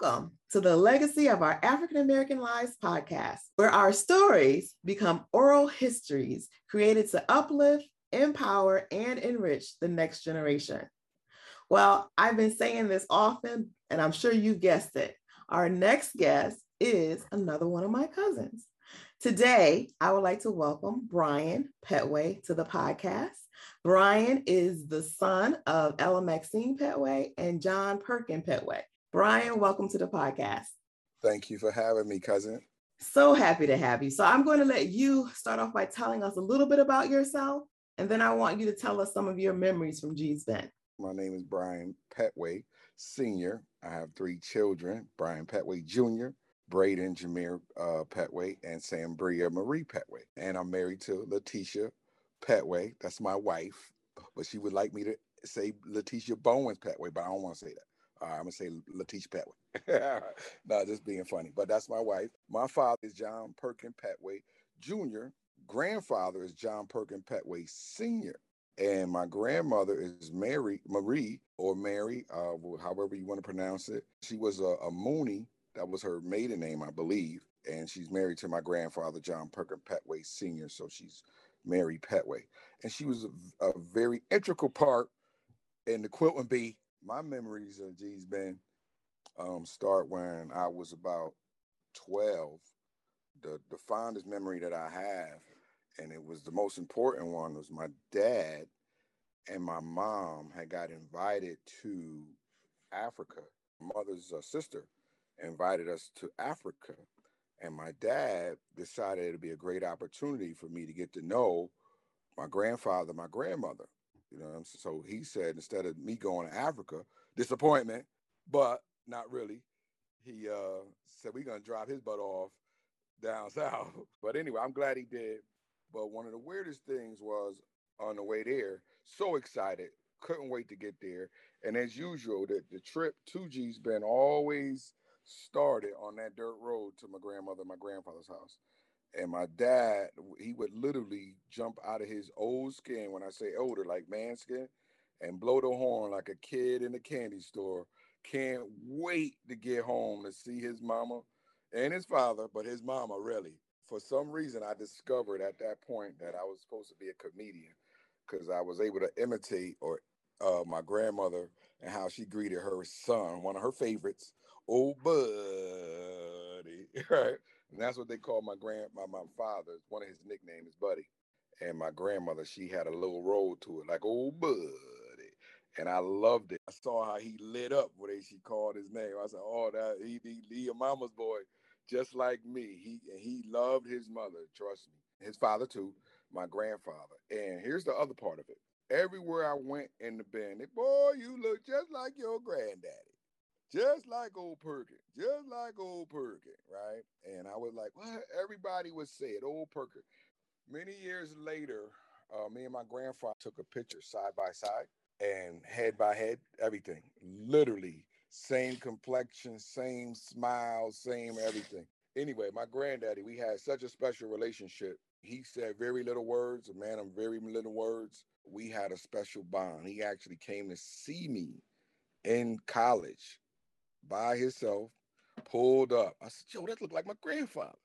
Welcome to the Legacy of Our African American Lives podcast, where our stories become oral histories created to uplift, empower, and enrich the next generation. Well, I've been saying this often, and I'm sure you guessed it. Our next guest is another one of my cousins. Today, I would like to welcome Brian Pettway to the podcast. Brian is the son of Ella Maxine Pettway and John Perkin Pettway. Brian, welcome to the podcast. Thank you for having me, cousin. So happy to have you. So, I'm going to let you start off by telling us a little bit about yourself, and then I want you to tell us some of your memories from Gee's Bend. My name is Brian Pettway, Sr. I have three children Brian Pettway Jr., Braden Jameer uh, Pettway, and Sambria Marie Pettway. And I'm married to Letitia Pettway. That's my wife, but she would like me to say Letitia Bowens Pettway, but I don't want to say that. I'm gonna say Letitia Pettway. no, just being funny. But that's my wife. My father is John Perkin Pettway Jr. Grandfather is John Perkin Pettway Sr. And my grandmother is Mary Marie or Mary, uh, however you want to pronounce it. She was a, a Mooney. That was her maiden name, I believe. And she's married to my grandfather, John Perkin Pettway Sr. So she's Mary Pettway. And she was a, a very integral part in the Quilting Bee. My memories of Gee's Bend um, start when I was about 12. The, the fondest memory that I have, and it was the most important one, was my dad and my mom had got invited to Africa. Mother's uh, sister invited us to Africa and my dad decided it'd be a great opportunity for me to get to know my grandfather, my grandmother. You know, so he said instead of me going to Africa, disappointment, but not really. He uh, said we're gonna drop his butt off down south. But anyway, I'm glad he did. But one of the weirdest things was on the way there, so excited, couldn't wait to get there. And as usual, the, the trip to Gee's Bend always started on that dirt road to my grandmother, my grandfather's house. And my dad, he would literally jump out of his old skin, when I say older, like man skin, and blow the horn like a kid in a candy store. Can't wait to get home to see his mama and his father, but his mama really. For some reason, I discovered at that point that I was supposed to be a comedian because I was able to imitate or uh, my grandmother and how she greeted her son, one of her favorites, old buddy, right? And that's what they call my grand my, my father. One of his nicknames is Buddy. And my grandmother, she had a little roll to it, like old buddy. And I loved it. I saw how he lit up when she called his name. I said, "Oh, that he, he, a mama's boy, just like me." He and he loved his mother. Trust me, his father too, my grandfather. And here's the other part of it. Everywhere I went in the band, boy, you look just like your granddaddy just like old Perkin, just like old Perkin, right? And I was like, what? Everybody would say it, old Perkin. Many years later, uh, me and my grandfather took a picture side by side and head by head, everything. Literally, same complexion, same smile, same everything. Anyway, my granddaddy, we had such a special relationship. He said very little words, a man of very little words. We had a special bond. He actually came to see me in college by himself, pulled up. I said, yo, that looked like my grandfather.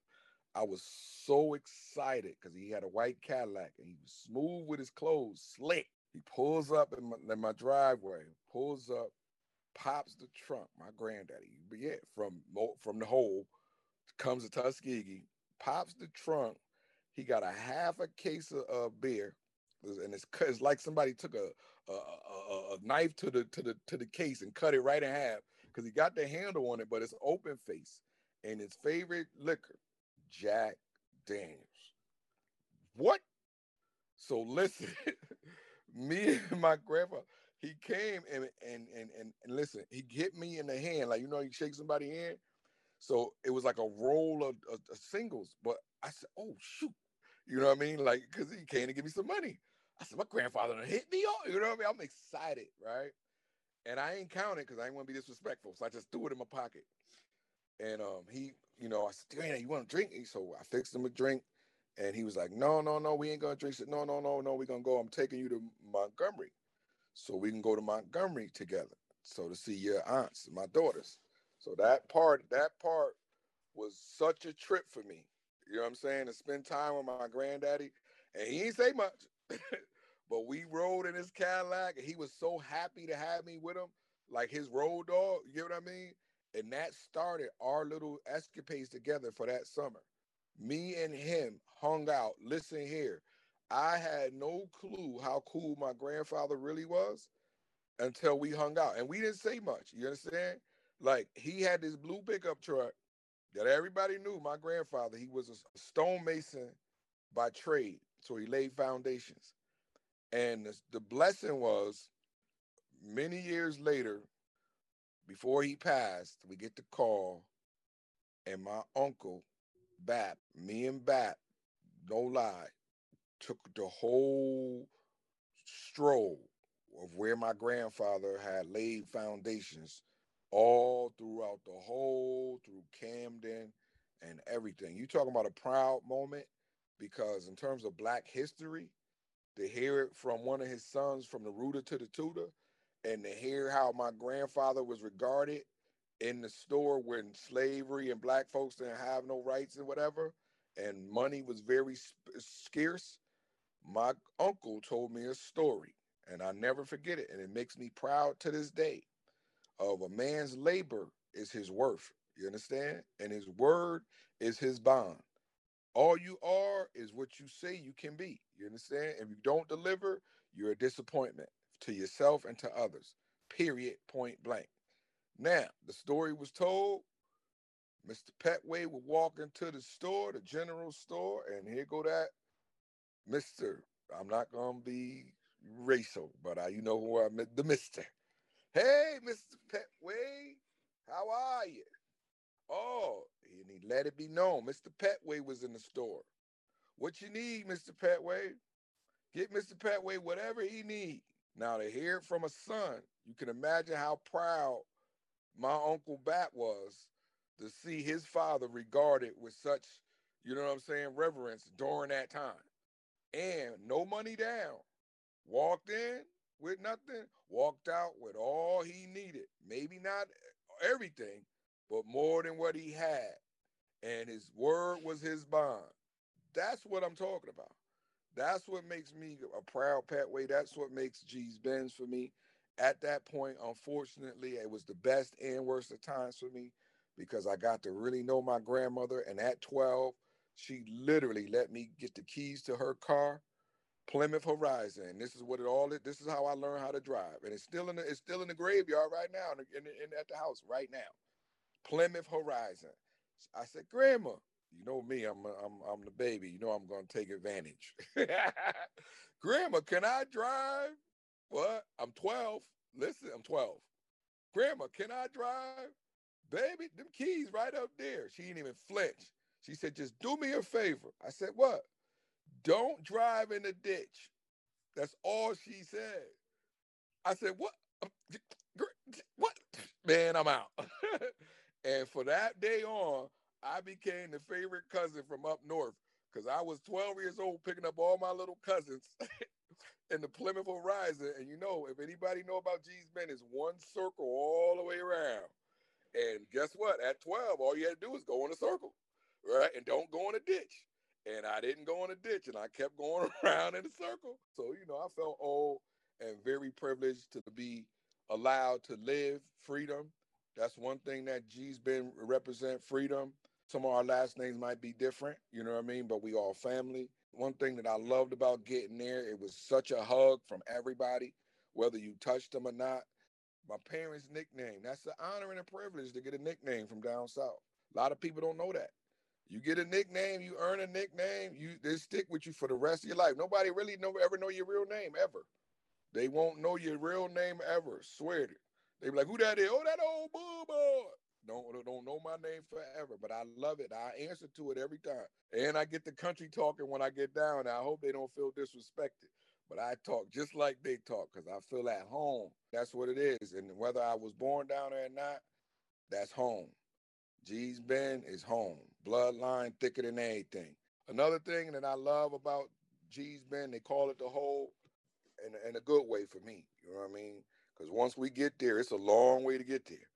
I was so excited because he had a white Cadillac and he was smooth with his clothes, slick. He pulls up in my, in my driveway, pulls up, pops the trunk. My granddaddy, but yeah, from from the hole, comes to Tuskegee, pops the trunk. He got a half a case of uh, beer, and it's, it's like somebody took a, a, a, a knife to the to the to the case and cut it right in half because he got the handle on it, but it's open face. And his favorite liquor, Jack Daniels. What? So listen, me and my grandpa, he came and and and and, and listen, he hit me in the hand, like you know, you shake somebody hand. So it was like a roll of, of, of singles, but I said, "Oh shoot," you know what I mean? Like, cause he came to give me some money. I said, "My grandfather hit me off," you know what I mean? I'm excited, right? And I ain't counted because I ain't want to be disrespectful. So I just threw it in my pocket. And um, he, you know, I said, Dana, you want to drink? So I fixed him a drink. And he was like, no, no, no, we ain't to drink. Said, no, no, no, no, we're to go. I'm taking you to Montgomery. So we can go to Montgomery together. So to see your aunts, my daughters. So that part, that part was such a trip for me. You know what I'm saying? To spend time with my granddaddy. And he didn't say much. but we rode in his Cadillac and he was so happy to have me with him, like his road dog. You know what I mean? And that started our little escapades together for that summer. Me and him hung out. Listen here. I had no clue how cool my grandfather really was until we hung out. And we didn't say much. You understand? Like he had this blue pickup truck that everybody knew. My grandfather, he was a stonemason by trade. So he laid foundations. And the, blessing was many years later, before he passed, we get the call, and my uncle, Bat, me and Bat, no lie, took the whole stroll of where my grandfather had laid foundations all throughout the whole through Camden and everything. You talking about a proud moment because in terms of black history, to hear it from one of his sons from the rooter to the tutor and to hear how my grandfather was regarded in the store when slavery and black folks didn't have no rights and whatever and money was very scarce my uncle told me a story and i never forget it and it makes me proud to this day of a man's labor is his worth you understand? And his word is his bond all you are is what you say you can be you understand if you don't deliver you're a disappointment to yourself and to others. Period. Point blank. Now, the story was told. Mr. Pettway would walk into the store, the general store, and here go that Mr. I'm not gonna be racial, but I, you know who I met the Mister. Hey, Mr. Pettway, how are you? Oh, and he let it be known. Mr. Pettway was in the store. What you need, Mr. Pettway? Get Mr. Pettway whatever he need. Now to hear it from a son, you can imagine how proud my uncle Bat was to see his father regarded with such, you know what I'm saying, reverence during that time. And no money down. Walked in with nothing, walked out with all he needed. Maybe not everything, but more than what he had. And his word was his bond. That's what I'm talking about. That's what makes me a proud Pettway. That's what makes Gee's Benz for me. At that point, unfortunately, it was the best and worst of times for me because I got to really know my grandmother. And at 12, she literally let me get the keys to her car, Plymouth Horizon. This is what it all is. This is how I learned how to drive. And it's still in the, it's still in the graveyard right now, in, in, in at the house right now. Plymouth Horizon. I said, Grandma, you know me, I'm I'm I'm the baby. You know I'm gonna take advantage. Grandma, can I drive? What? I'm 12. Listen, I'm 12. Grandma, can I drive? Baby, them keys right up there. She didn't even flinch. She said, just do me a favor. I said, what? Don't drive in the ditch. That's all she said. I said, what? What? Man, I'm out. and for that day on, I became the favorite cousin from up north because I was 12 years old picking up all my little cousins in the Plymouth Horizon. And you know, if anybody know about Gee's Bend, it's one circle all the way around. And guess what? At 12, all you had to do was go in a circle, right? And don't go in a ditch. And I didn't go in a ditch and I kept going around in a circle. So, you know, I felt old and very privileged to be allowed to live freedom. That's one thing that Gee's Bend represent freedom some of our last names might be different, you know what I mean? But we all family. One thing that I loved about getting there, it was such a hug from everybody, whether you touched them or not. My parents' nickname, that's an honor and a privilege to get a nickname from down south. A lot of people don't know that. You get a nickname, you earn a nickname, you they stick with you for the rest of your life. Nobody really know ever know your real name ever. They won't know your real name ever. Swear it. They be like, who that is? Oh, that old boo boy. Don't don't know my name forever, but I love it. I answer to it every time, and I get the country talking when I get down. I hope they don't feel disrespected, but I talk just like they talk because I feel at home. That's what it is, and whether I was born down there or not, that's home. Gee's Bend is home. Bloodline thicker than anything. Another thing that I love about Gee's Bend, they call it the whole, in, in a good way for me. You know what I mean? Because once we get there, it's a long way to get there.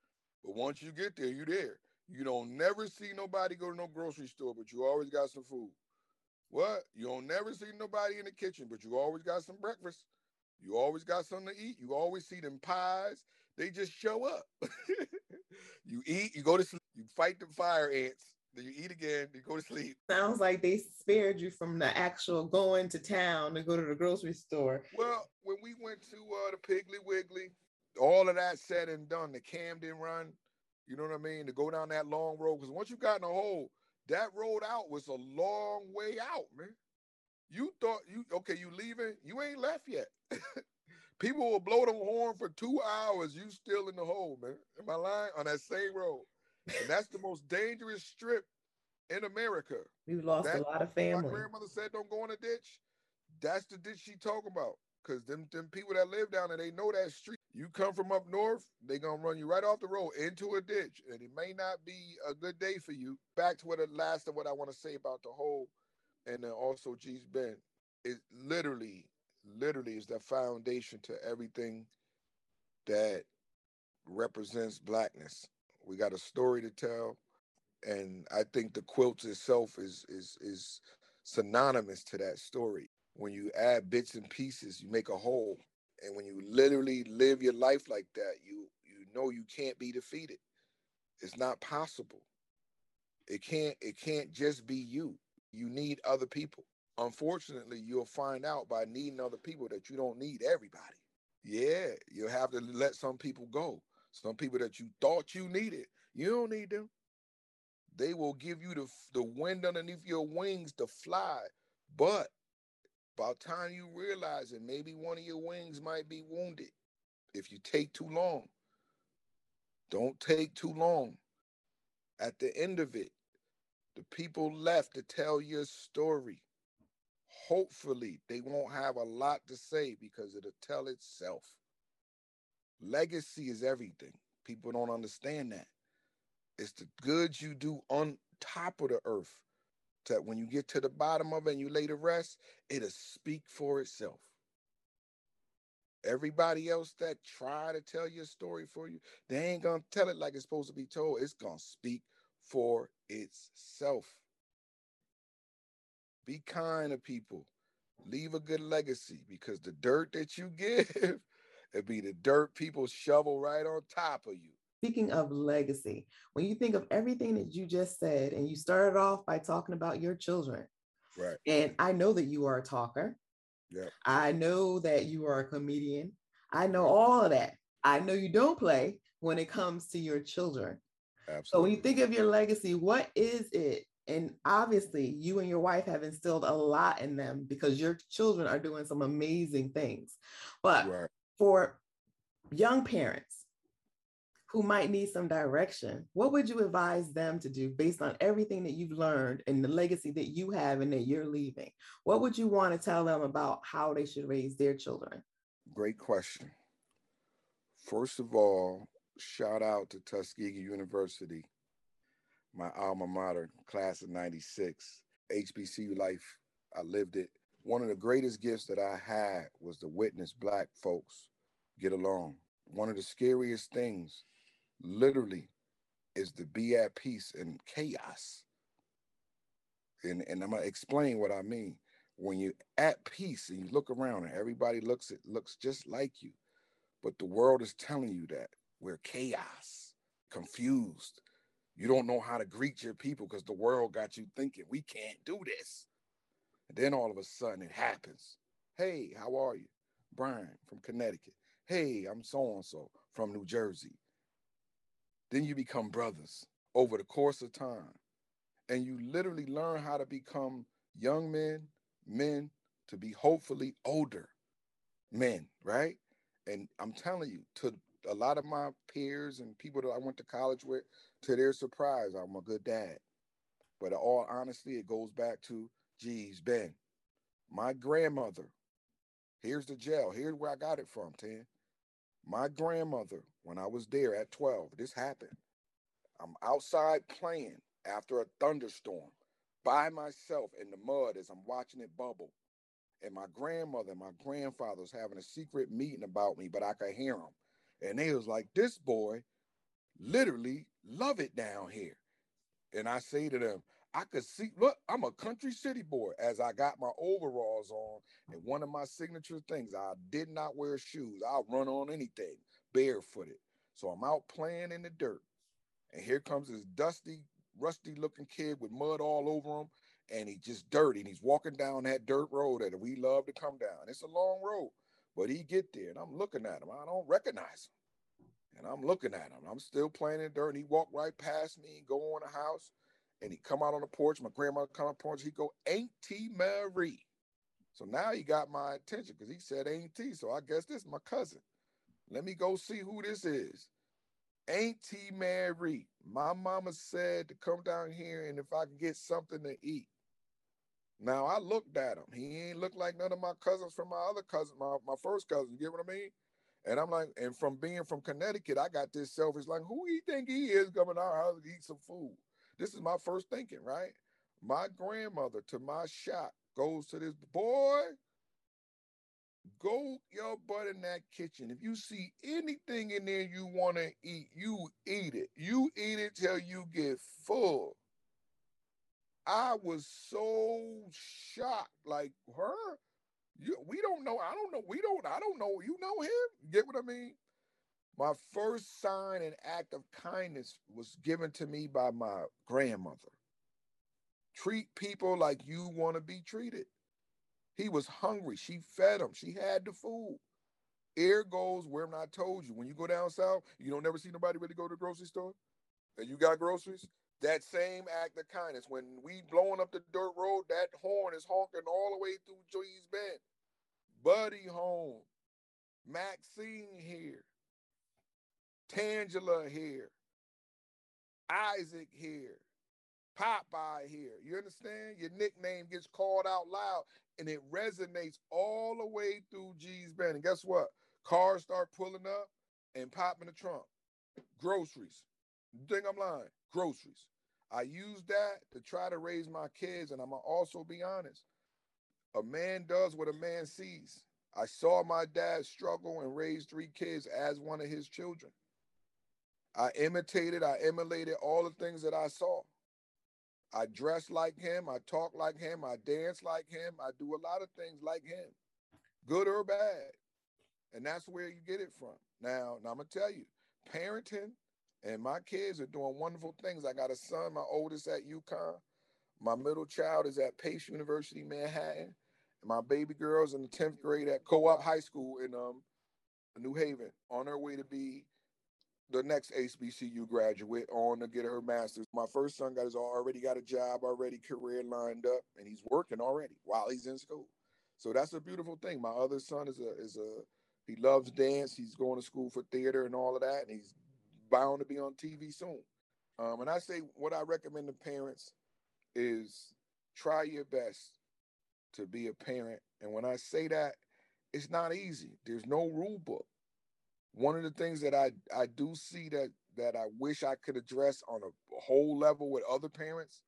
But once you get there, you there. You don't never see nobody go to no grocery store, but you always got some food. What? You don't never see nobody in the kitchen, but you always got some breakfast. You always got something to eat. You always see them pies. They just show up. you eat, you go to sleep, you fight the fire ants, then you eat again, you go to sleep. Sounds like they spared you from the actual going to town to go to the grocery store. Well, when we went to uh, the Piggly Wiggly, all of that said and done, the Camden run, you know what I mean? To go down that long road, because once you got in a hole, that road out was a long way out, man. You thought you okay, you leaving, you ain't left yet. People will blow the horn for two hours. You still in the hole, man. Am I lying? On that same road. And that's the most dangerous strip in America. We've lost that, a lot of family. My grandmother said, don't go in a ditch. That's the ditch she talking about. Cause them, them people that live down there, they know that street. You come from up north, they gonna run you right off the road into a ditch. And it may not be a good day for you. Back to what the last of what I want to say about the whole and then also Gee's Bend. It literally literally is the foundation to everything that represents blackness. We got a story to tell, and I think the quilt itself is is is synonymous to that story. When you add bits and pieces, you make a whole. And when you literally live your life like that, you you know you can't be defeated. It's not possible. It can't it can't just be you. You need other people unfortunately, you'll find out by needing other people that you don't need everybody. Yeah, you'll have to let some people go. Some people that you thought you needed, you don't need them. They will give you the, the wind underneath your wings to fly. But by time you realize it, maybe one of your wings might be wounded if you take too long. Don't take too long. At the end of it, the people left to tell your story hopefully they won't have a lot to say because it'll tell itself. Legacy is everything. People don't understand that. It's the good you do on top of the earth that when you get to the bottom of it and you lay to rest, it'll speak for itself. Everybody else that try to tell your story for you, they ain't gonna tell it like it's supposed to be told. It's gonna speak for itself. Be kind to people. Leave a good legacy because the dirt that you give, it be the dirt people shovel right on top of you. Speaking of legacy, when you think of everything that you just said, and you started off by talking about your children, right? And I know that you are a talker. Yeah. I know that you are a comedian. I know all of that. I know you don't play when it comes to your children. Absolutely. So when you think of your legacy, what is it and obviously you and your wife have instilled a lot in them because your children are doing some amazing things but right. For young parents who might need some direction what would you advise them to do based on everything that you've learned and the legacy that you have and that you're leaving what would you want to tell them about how they should raise their children great question first of all shout out to tuskegee university my alma mater, class of 96, HBCU life. I lived it. One of the greatest gifts that I had was to witness Black folks get along. One of the scariest things, literally, is to be at peace in chaos. And, and I'm gonna explain what I mean. When you're at peace and you look around and everybody looks it looks just like you, but the world is telling you that we're chaos, confused, you don't know how to greet your people because the world got you thinking we can't do this. And then all of a sudden it happens. Hey, how are you? Brian from Connecticut. Hey, I'm so and so from New Jersey. Then you become brothers over the course of time. And you literally learn how to become young men, men to be hopefully older men, right? And I'm telling you, to a lot of my peers and people that I went to college with, to their surprise, I'm a good dad. But all honestly, it goes back to, geez, Ben, my grandmother, here's the jail. Here's where I got it from, 10. My grandmother, when I was there at 12, this happened. I'm outside playing after a thunderstorm by myself in the mud as I'm watching it bubble. And my grandmother and my grandfather was having a secret meeting about me, but I could hear them. And they was like, this boy literally love it down here. And I say to them, I could see, look, I'm a country city boy as I got my overalls on. And one of my signature things, I did not wear shoes. I'll run on anything barefooted. So I'm out playing in the dirt. And here comes this dusty, rusty looking kid with mud all over him. And he's just dirty. And he's walking down that dirt road that we love to come down. It's a long road, but he get there. And I'm looking at him. I don't recognize him. And I'm looking at him. I'm still playing in dirt. And he walked right past me and go on the house and he come out on the porch. My grandmother come on the porch. He go, Auntie Marie. So now he got my attention because he said Auntie. So I guess this is my cousin. Let me go see who this is. Auntie Mary. My mama said to come down here and if I can get something to eat. Now I looked at him. He ain't look like none of my cousins from my other cousin, my, my first cousin. You get what I mean? And I'm like, and from being from Connecticut, I got this selfish like, who he think he is coming out house to eat some food? This is my first thinking, right? My grandmother, to my shock, goes to this boy. Go your butt in that kitchen. If you see anything in there you want to eat, you eat it. You eat it till you get full. I was so shocked. Like her, you, we don't know. I don't know. We don't. I don't know. You know him. Get what I mean? My first sign and act of kindness was given to me by my grandmother. Treat people like you want to be treated. He was hungry. She fed him. She had the food. Air goes where I told you. When you go down south, you don't never see nobody really go to the grocery store. And you got groceries. That same act of kindness. When we blowing up the dirt road, that horn is honking all the way through Gee's Bend. Buddy home. Maxine here. Tangela here, Isaac here, Popeye here. You understand? Your nickname gets called out loud and it resonates all the way through Gee's Bend. And guess what? Cars start pulling up and popping the trunk. Groceries. You think I'm lying? Groceries. I use that to try to raise my kids, and I'm gonna also be honest. A man does what a man sees. I saw my dad struggle and raise three kids as one of his children. I imitated, I emulated all the things that I saw. I dress like him, I talk like him, I dance like him, I do a lot of things like him, good or bad. And that's where you get it from. Now, now I'm gonna tell you, parenting and my kids are doing wonderful things. I got a son, my oldest at UConn. My middle child is at Pace University, Manhattan. And my baby girl's in the 10th grade at Co-op High School in um, New Haven on her way to be the next HBCU graduate on to get her master's. My first son got his already got a job, already career lined up, and he's working already while he's in school. So that's a beautiful thing. My other son is a is a he loves dance. He's going to school for theater and all of that, and he's bound to be on TV soon. Um, and I say what I recommend to parents is try your best to be a parent. And when I say that, it's not easy. There's no rule book one of the things that I I do see that that I wish I could address on a whole level with other parents,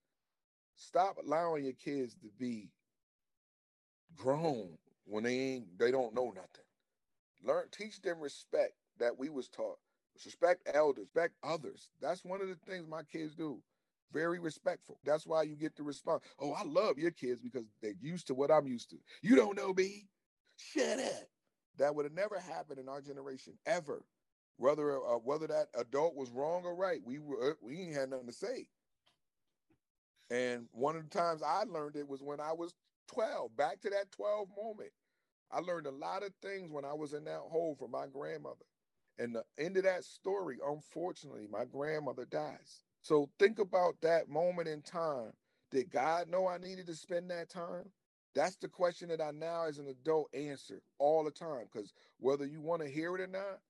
stop allowing your kids to be grown when they ain't they don't know nothing. Learn teach them respect that we was taught. Respect elders, respect others. That's one of the things my kids do. Very respectful. That's why you get the response. Oh, I love your kids because they're used to what I'm used to. You don't know me. Shut up. That would have never happened in our generation ever. Whether uh, whether that adult was wrong or right, we were uh, we ain't had nothing to say. And one of the times I learned it was when I was 12. Back to that 12 moment. I learned a lot of things when I was in that hole from my grandmother. And the end of that story, unfortunately, my grandmother dies. So think about that moment in time. Did God know I needed to spend that time? That's the question that I now, as an adult, answer all the time. Because whether you want to hear it or not,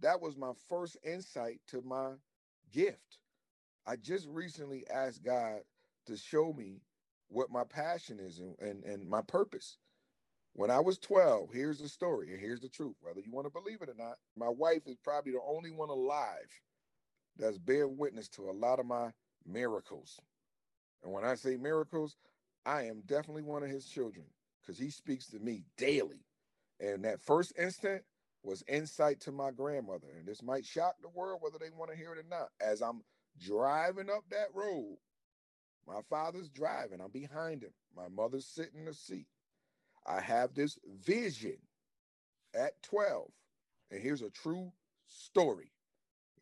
that was my first insight to my gift. I just recently asked God to show me what my passion is and, and, and my purpose. When I was 12, here's the story, and here's the truth, whether you want to believe it or not. My wife is probably the only one alive that's bearing witness to a lot of my miracles. And when I say miracles, I am definitely one of his children because he speaks to me daily. And that first instant was insight to my grandmother. And this might shock the world whether they want to hear it or not. As I'm driving up that road, my father's driving, I'm behind him. My mother's sitting in the seat. I have this vision at 12. And here's a true story.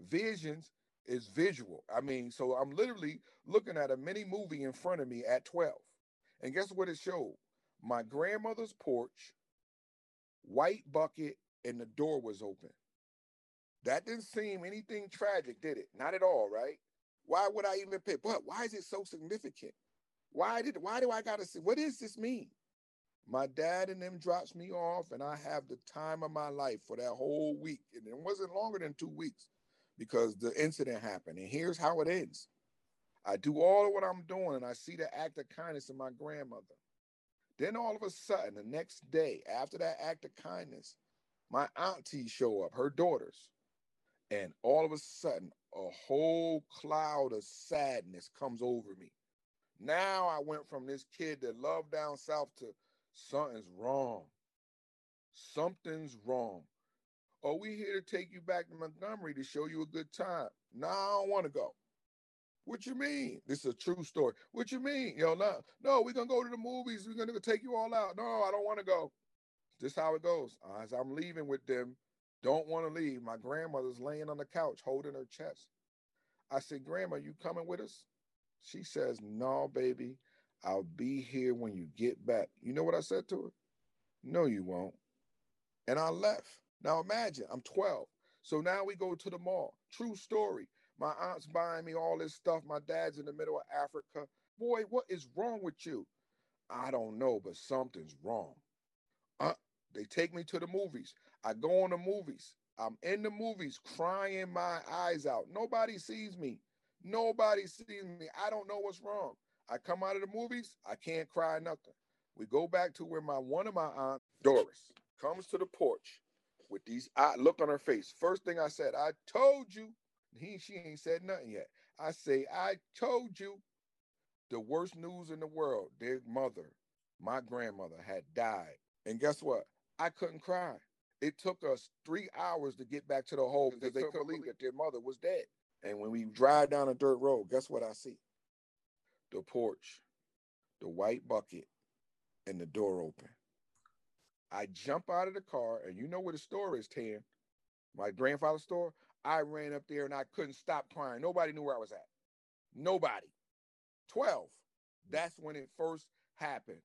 Visions is visual. I mean, so I'm literally looking at a mini movie in front of me at 12. And guess what it showed? My grandmother's porch, white bucket, and the door was open. That didn't seem anything tragic, did it? Not at all, right? Why would I even pick? But why is it so significant? Why did why do I gotta see what does this mean? My dad and them drops me off, and I have the time of my life for that whole week. And it wasn't longer than two weeks because the incident happened. And here's how it ends. I do all of what I'm doing, and I see the act of kindness in my grandmother. Then all of a sudden, the next day, after that act of kindness, my auntie show up, her daughters. And all of a sudden, a whole cloud of sadness comes over me. Now I went from this kid that loved down south to something's wrong. Something's wrong. Are we here to take you back to Montgomery to show you a good time. No, I don't want to go. What you mean? This is a true story. What you mean? Yo, no, no, we're gonna go to the movies. We're gonna take you all out. No, I don't want to go. This how it goes. As I'm leaving with them, don't want to leave. My grandmother's laying on the couch holding her chest. I said, Grandma, you coming with us? She says, No, baby. I'll be here when you get back. You know what I said to her? No, you won't. And I left. Now imagine, I'm 12. So now we go to the mall. True story. My aunt's buying me all this stuff. My dad's in the middle of Africa. Boy, what is wrong with you? I don't know, but something's wrong. Uh, they take me to the movies. I go on the movies. I'm in the movies crying my eyes out. Nobody sees me. Nobody sees me. I don't know what's wrong. I come out of the movies, I can't cry nothing. We go back to where my one of my aunt, Doris, comes to the porch with these eye look on her face. First thing I said, I told you. He she ain't said nothing yet. I say, I told you the worst news in the world. Their mother, my grandmother, had died. And guess what? I couldn't cry. It took us three hours to get back to the home because they, they couldn't believe that their mother was dead. And when we drive down a dirt road, guess what I see? The porch, the white bucket, and the door open. I jump out of the car, and you know where the store is, Tan. My grandfather's store. I ran up there and I couldn't stop crying. Nobody knew where I was at. Nobody. 12. That's when it first happened.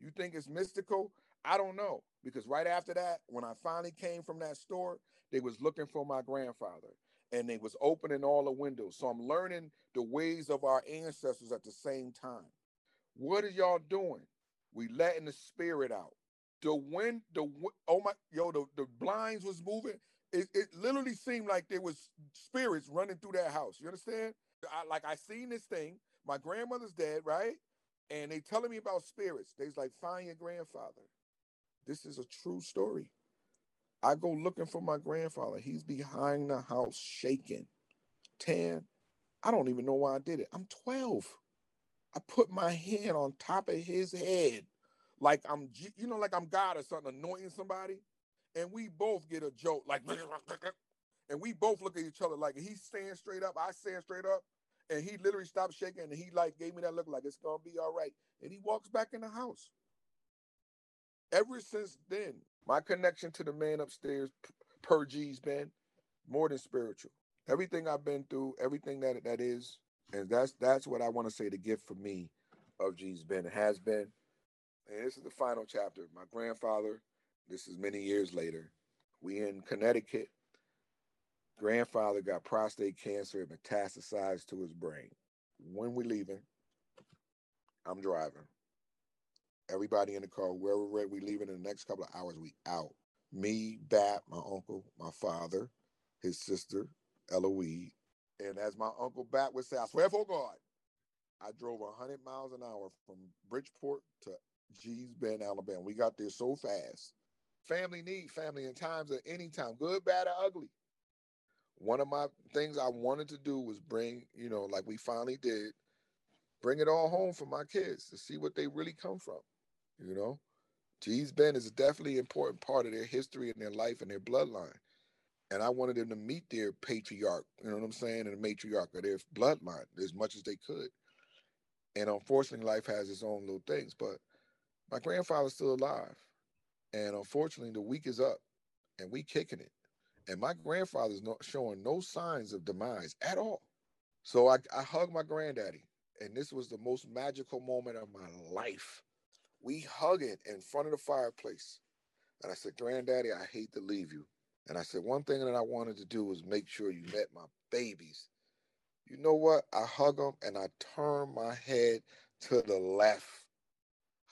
You think it's mystical? I don't know. Because right after that, when I finally came from that store, they was looking for my grandfather and they was opening all the windows. So I'm learning the ways of our ancestors at the same time. What are y'all doing? We letting the spirit out the wind, the oh my, yo, the, the blinds was moving. It, it literally seemed like there was spirits running through that house. You understand? I, like I seen this thing. My grandmother's dead, right? And they telling me about spirits. They's like, find your grandfather. This is a true story. I go looking for my grandfather. He's behind the house shaking. 10. I don't even know why I did it. I'm 12. I put my hand on top of his head like I'm, you know, like I'm God or something, anointing somebody, and we both get a joke, like, and we both look at each other like he's staying straight up, I stand straight up, and he literally stopped shaking, and he like gave me that look like it's gonna be all right, and he walks back in the house. Ever since then, my connection to the man upstairs, per G's, been more than spiritual. Everything I've been through, everything that that is, and that's that's what I want to say. The gift for me of Gee's Bend has been and this is the final chapter. My grandfather, this is many years later. We in Connecticut. Grandfather got prostate cancer. It metastasized to his brain. When we leaving, I'm driving. Everybody in the car, wherever we leaving in the next couple of hours, we out. Me, Bat, my uncle, my father, his sister, Eloise. And as my uncle Bat would say, I swear for God, I drove 100 miles an hour from Bridgeport to Gee's Bend, Alabama. We got there so fast. Family need family in times of any time, good, bad, or ugly. One of my things I wanted to do was bring, you know, like we finally did, bring it all home for my kids to see what they really come from, you know. Gee's Bend is definitely an important part of their history and their life and their bloodline. And I wanted them to meet their patriarch, you know what I'm saying, and the matriarch of their bloodline as much as they could. And unfortunately, life has its own little things. But my grandfather's still alive. And unfortunately, the week is up and we kicking it. And my grandfather's not showing no signs of demise at all. So I, I hugged my granddaddy. And this was the most magical moment of my life. We hugging in front of the fireplace. And I said, Granddaddy, I hate to leave you. And I said, one thing that I wanted to do was make sure you met my babies. You know what? I hug them and I turn my head to the left.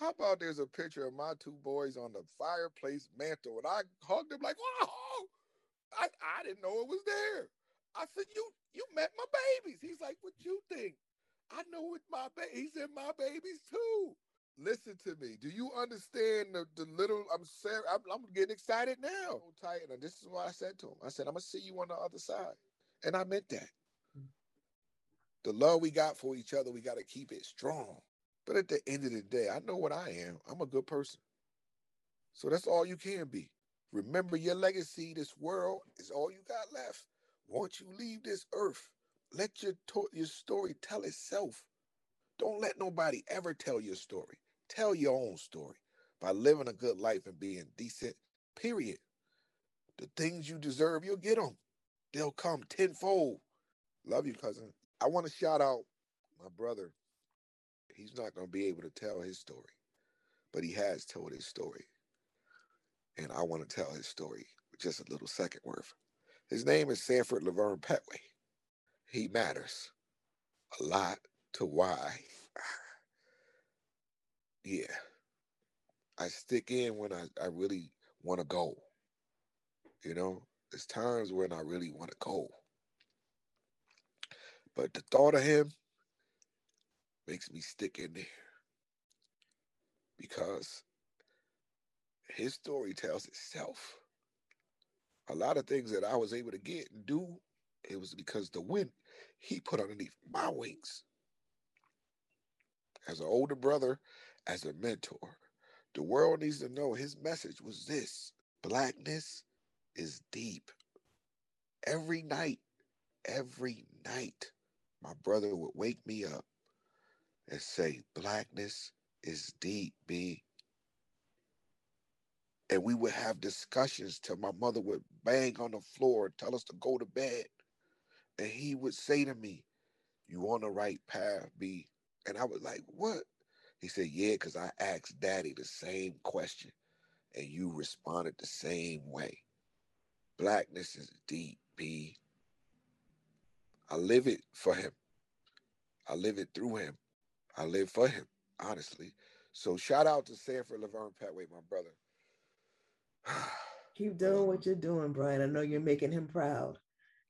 How about there's a picture of my two boys on the fireplace mantle and I hugged them like, whoa, I, I didn't know it was there. I said, you you met my babies. He's like, what you think? I know it's my baby. He said, my babies too. Listen to me. Do you understand the, the little? I'm saying I'm, I'm getting excited now. Tight, and this is what I said to him. I said, I'm gonna see you on the other side, and I meant that. Mm. The love we got for each other, we got to keep it strong. But at the end of the day, I know what I am. I'm a good person. So that's all you can be. Remember your legacy. This world is all you got left. Once you leave this earth, let your to- your story tell itself. Don't let nobody ever tell your story. Tell your own story by living a good life and being decent, period. The things you deserve, you'll get them. They'll come tenfold. Love you, cousin. I want to shout out my brother. He's not going to be able to tell his story, but he has told his story. And I want to tell his story just a little second worth. His name is Sanford Laverne Pettway. He matters a lot to why yeah, I stick in when I, I really want to go. You know, there's times when I really want to go. But the thought of him makes me stick in there because his story tells itself. A lot of things that I was able to get and do, it was because the wind he put underneath my wings. As an older brother, as a mentor. The world needs to know his message was this blackness is deep. Every night, every night, my brother would wake me up and say, Blackness is deep, B. And we would have discussions till my mother would bang on the floor and tell us to go to bed. And he would say to me, You on the right path, B. And I was like, What? He said, Yeah, because I asked daddy the same question and you responded the same way. Blackness is deep, B. I live it for him. I live it through him. I live for him, honestly. So shout out to Sanford Laverne Pettway, my brother. Keep doing what you're doing, Brian. I know you're making him proud.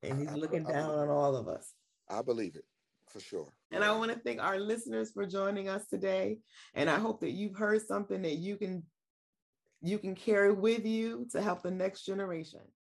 And he's looking down on all of us. I believe it for sure. And I want to thank our listeners for joining us today. And I hope that you've heard something that you can you can carry with you to help the next generation.